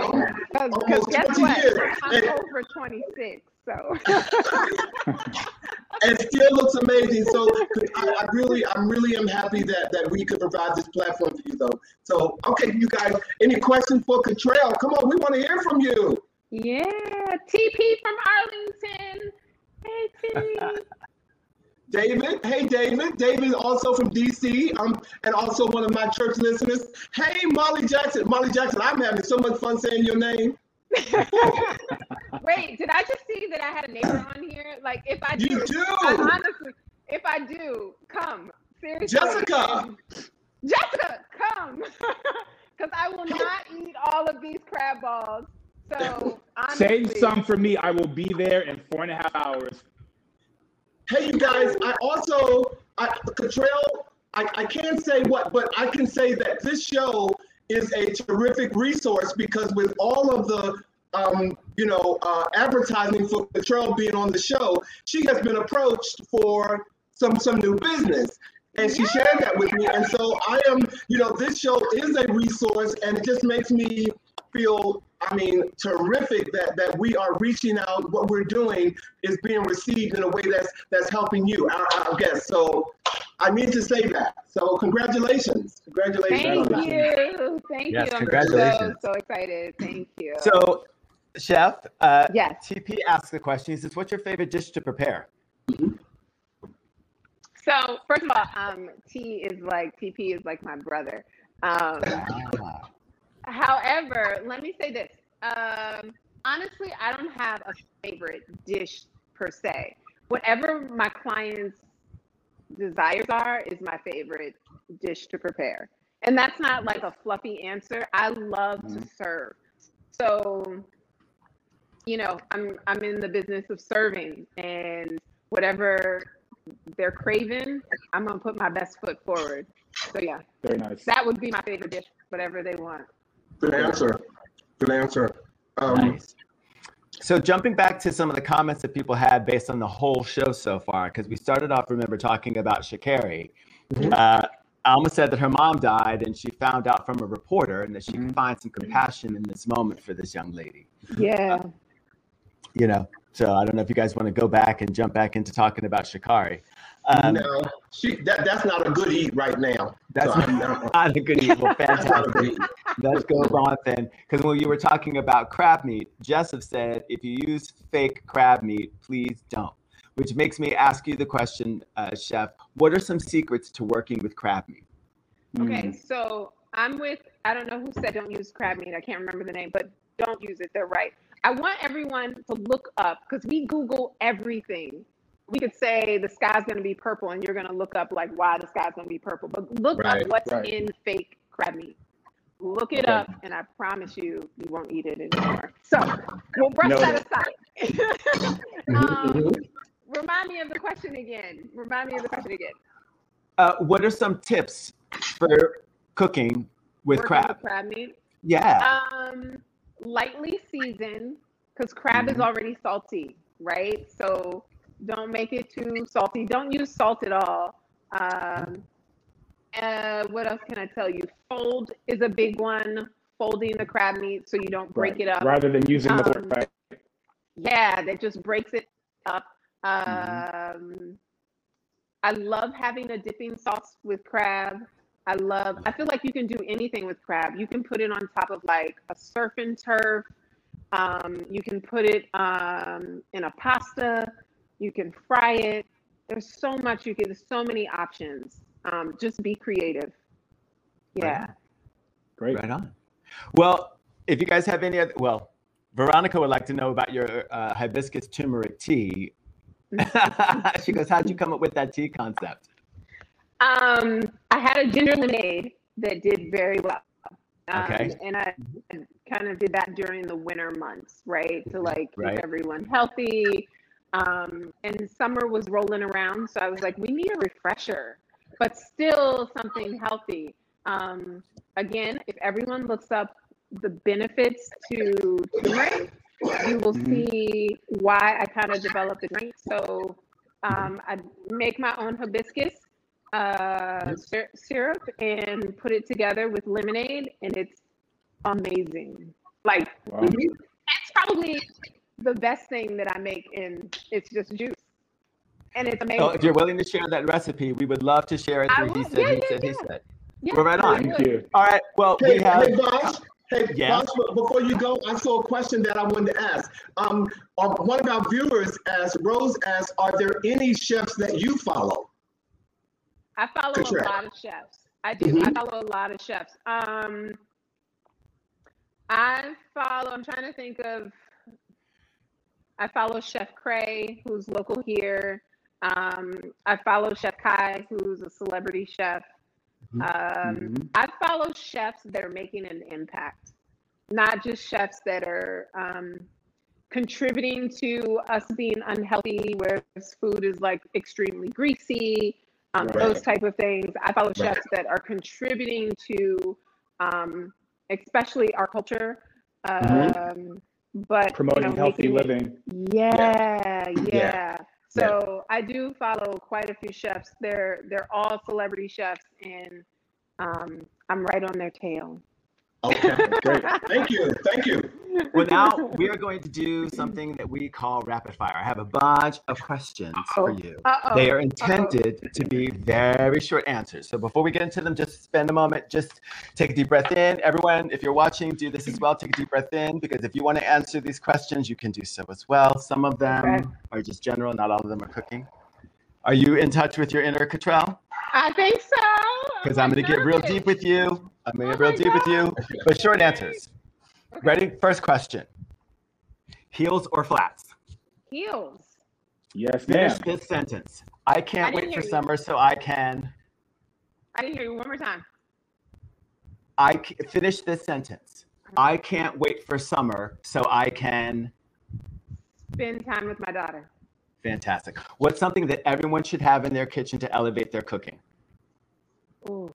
almost- almost guess 20 what? years. I'm And- over 26. So and still looks amazing. So I, I really, I really am happy that that we could provide this platform for you, though. So okay, you guys, any questions for Cottrell? Come on, we want to hear from you. Yeah, TP from Arlington. Hey T. David, hey David, David also from DC, um, and also one of my church listeners. Hey Molly Jackson, Molly Jackson, I'm having so much fun saying your name. Wait, did I just see that I had a neighbor on here? Like, if I do, You do. I honestly, if I do, come seriously. Jessica. Jessica, come, because I will not eat all of these crab balls. So honestly, Save some for me. I will be there in four and a half hours. Hey, you guys, I also, I, Cottrell, I, I can't say what, but I can say that this show is a terrific resource because with all of the, um, you know, uh, advertising for Cottrell being on the show, she has been approached for some some new business. And she shared that with me. And so I am, you know, this show is a resource and it just makes me feel, I mean, terrific that that we are reaching out. What we're doing is being received in a way that's that's helping you, our, our guests. So I need to say that. So congratulations, congratulations. Thank you, thank Yes, you. I'm congratulations. so so excited. Thank you. So, Chef, uh, yes. TP asks the question. He says, What's your favorite dish to prepare? So first of all, um, T is like TP is like my brother. Um, Ah, However, let me say this. Um, honestly, I don't have a favorite dish per se. Whatever my clients' desires are is my favorite dish to prepare. And that's not like a fluffy answer. I love to serve. So, you know, I'm I'm in the business of serving and whatever they're craving, I'm gonna put my best foot forward. So yeah, Very nice. that would be my favorite dish, whatever they want. Good answer. Good answer. Um, nice. So, jumping back to some of the comments that people had based on the whole show so far, because we started off, remember, talking about Sha'Carri. Mhm. Uh, Alma said that her mom died and she found out from a reporter and that she Mhm. could find some compassion in this moment for this young lady. Yeah. You know, so I don't know if you guys want to go back and jump back into talking about Sha'Carri. Um, no, she that that's not a good eat right now. That's So not, not- not a good evil. that's not a good Fantastic. eat. Let's go on then. Because when you were talking about crab meat, Jessup said, if you use fake crab meat, please don't. Which makes me ask you the question, uh, Chef, what are some secrets to working with crab meat? Okay, so I'm with, I don't know who said don't use crab meat. I can't remember the name, but don't use it. They're right. I want everyone to look up because we Google everything. We could say the sky's going to be purple and you're going to look up like why the sky's going to be purple, but look Right, up what's right. in fake crab meat. Look it Okay. up and I promise you, you won't eat it anymore. So we'll brush Noted. that aside. um, remind me of the question again. Remind me of the question again. Uh, what are some tips for cooking with Working crab? With crab meat. Yeah. Um, lightly seasoned because crab Mhm. is already salty, right? So don't make it too salty. Don't use salt at all. Um, uh, what else can I tell you? Fold is a big one. Folding the crab meat so you don't break Right. it up. rather than using the Um, fork. Right? Yeah, that just breaks it up. Mhm. Um, I love having a dipping sauce with crab. I love. I feel like you can do anything with crab. You can put it on top of like a surf and turf. Um, you can put it um, in a pasta. You can fry it. There's so much you can. There's so many options. Um, just be creative. Yeah. Great. Right on. Well, if you guys have any other, well, Veronica would like to know about your uh, hibiscus turmeric tea. she goes, How'd you come up with that tea concept? Um, I had a ginger lemonade that did very well. Um, Okay. And I kind of did that during the winter months, right? To like keep Right. everyone healthy. Um, and summer was rolling around, so I was like, we need a refresher, but still something healthy. Um, again, if everyone looks up the benefits to turmeric, you will Mhm. see why I kind of developed the drink. So um, I make my own hibiscus uh, sy- syrup and put it together with lemonade, and it's amazing. Like Wow. it's probably the best thing that I make, and it's just juice, and it's amazing. Oh, if you're willing to share that recipe, we would love to share it I through He will. Said, Yeah, He yeah, Said, He. Said. Yeah, Well, right on. Thank you. All right. Well, Hey, we have. hey, Boss. Hey, Yes. Boss, before you go, I saw a question that I wanted to ask. Um, uh, one of our viewers asked, Rose asked, are there any chefs that you follow? I follow Good a lot of chefs. I do. I Mhm. follow a lot of chefs. Um, I follow. I'm trying to think of. I follow Chef Cray, who's local here. Um, I follow Chef Kai, who's a celebrity chef. Um, Mhm. I follow chefs that are making an impact, not just chefs that are um, contributing to us being unhealthy, where this food is like extremely greasy, um, Right. those type of things. I follow Right. chefs that are contributing to, um, especially our culture. Um, But you Promoting know, healthy making living. yeah, yeah. Yeah. So I do follow quite a few chefs. They're they're all celebrity chefs, and um, I'm right on their tail. Oh, okay, Great. thank you, thank you. Well, now we are going to do something that we call rapid fire. I have a bunch of questions for you. Uh-oh. They are intended to be very short answers. So before we get into them, just spend a moment, just take a deep breath in. Everyone, if you're watching, do this as well. Take a deep breath in because if you want to answer these questions, you can do so as well. Some of them Okay. are just general, not all of them are cooking. Are you in touch with your inner Cottrell? I think so. Because oh I'm going to get real deep with you. I'm going to get real deep with you, but short answers. Ready? First question Heels or flats? Heels. Yes, Finish ma'am. this sentence. I can't I wait for you. summer so I can. I didn't hear you. One more time. I c- finish this sentence. I can't wait for summer so I can. Spend time with my daughter. Fantastic. What's something that everyone should have in their kitchen to elevate their cooking? Ooh.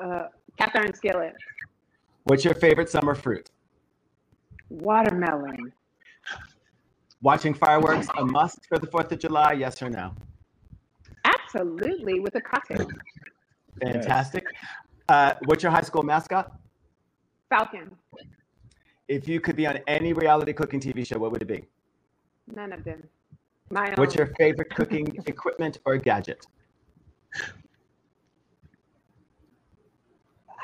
Uh, cast iron skillet. What's your favorite summer fruit? Watermelon. Watching fireworks a must for the 4th of July, yes or no? Absolutely, with a cocktail. Fantastic. Uh, what's your high school mascot? Falcon. If you could be on any reality cooking TV show, what would it be? None of them. My own. What's your favorite cooking equipment or gadget?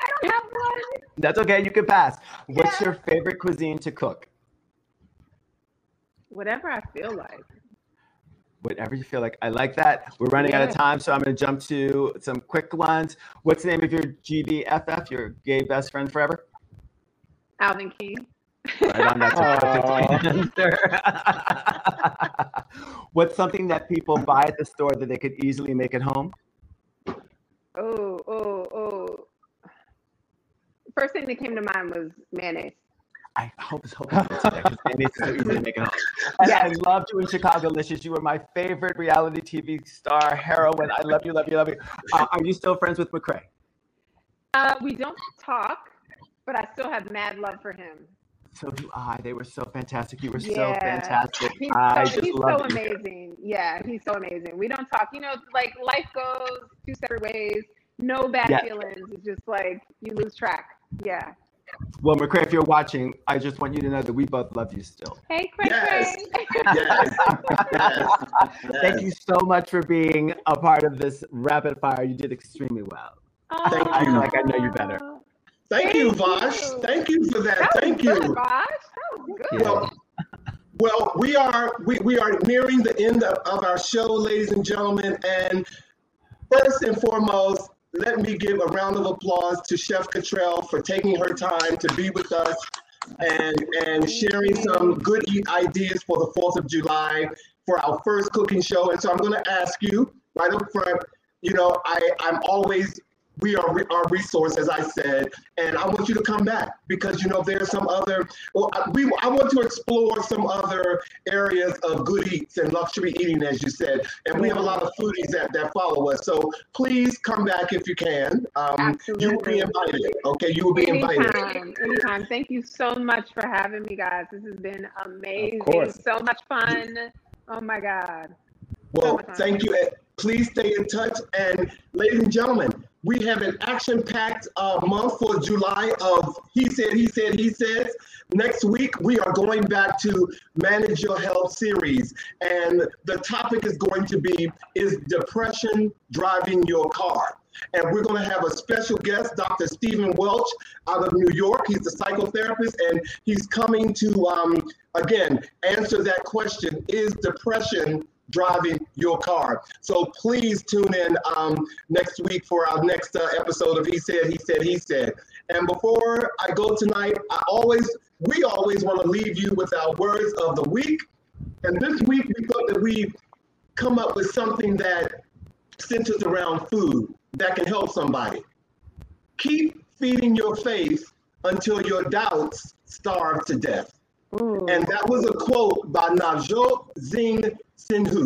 I don't have one. That's okay. You can pass. What's Yeah. your favorite cuisine to cook? Whatever I feel like. Whatever you feel like. I like that. We're running out of time, so I'm going to jump to some quick ones. What's the name of your GBFF, your gay best friend forever? Alvin Key. Right on that. Aw. answer. What's something that people buy at the store that they could easily make at home? Oh, oh, oh. First thing that came to mind was mayonnaise. I hope it's hoping it's there because it makes it so easy to make it home. And I loved you in Chicagolicious. You were my favorite reality TV star heroine. I love you, love you, love you. Uh, are you still friends with McCrae? Uh, we don't talk, but I still have mad love for him. So do I. They were so fantastic. You were so fantastic. He's I so, just he's so you. amazing. Yeah, he's so amazing. We don't talk. You know, like life goes two separate ways. No bad Yeah. feelings. It's just like you lose track. Yeah. Well, McCrae, if you're watching, I just want you to know that we both love you still. Hey, Craig. Yes. Craig. Yes. yes. Thank you so much for being a part of this rapid fire. You did extremely well. Thank I you. feel like I know you better. Aw. Thank you, Thank Vosh. you. Thank you for that. That was Thank good, you. Bosh. That was good. Well, well, we are we, we are nearing the end of, of our show, ladies and gentlemen. And first and foremost, let me give a round of applause to Chef Cottrell for taking her time to be with us and and sharing some good ideas for the Fourth of July for our first cooking show. And so I'm going to ask you right up front. You know, I I'm always we are re- our resource, as I said, and I want you to come back because you know there's some other. Well, I- we I want to explore some other areas of good eats and luxury eating, as you said, and we have a lot of foodies that that follow us. So please come back if you can. Um, you will be invited. Okay, you will be invited. Anytime, anytime. Thank you so much for having me, guys. This has been amazing. course. So much fun. Oh my God. Well, Summertime. thank you. Please stay in touch. And ladies and gentlemen, we have an action-packed uh, month for July of He Said, He Said, He Says. Next week, we are going back to Manage Your Health series. And the topic is going to be, is depression driving your car? And we're going to have a special guest, Dr. Stephen Welch out of New York. He's a psychotherapist, and he's coming to, um, again, answer that question Is depression driving your car? So please tune in um, next week for our next uh, episode of He Said, He Said, He Said. And before I go tonight, I always, we always want to leave you with our words of the week. And this week, we thought that we come up with something that centers around food that can help somebody. Keep feeding your faith until your doubts starve to death. Ooh. And that was a quote by Navjot Singh Sindhu.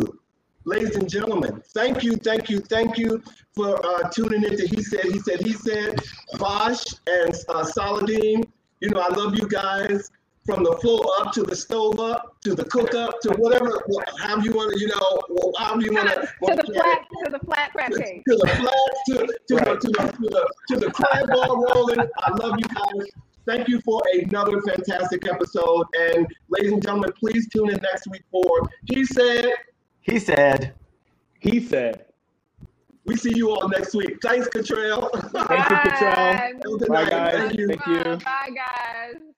Ladies and gentlemen, thank you, thank you, thank you for uh, tuning in to He Said, He Said, He Said. Bosch and uh, Saladin, you know, I love you guys from the floor up to the stove up to the cook up to whatever, however you want to, you know, however you want to to. the flat, to the flat crab cake. To the flats, to, to, Right. to, the, to, the, to the crab ball rolling. I love you guys. Thank you for another fantastic episode. And ladies and gentlemen, please tune in next week for He Said. He said, He said, We see you all next week. Thanks, Cottrell. Thank you, Cottrell. Bye. Have a good Bye, night. guys. Thank you. Thank you. Bye, guys.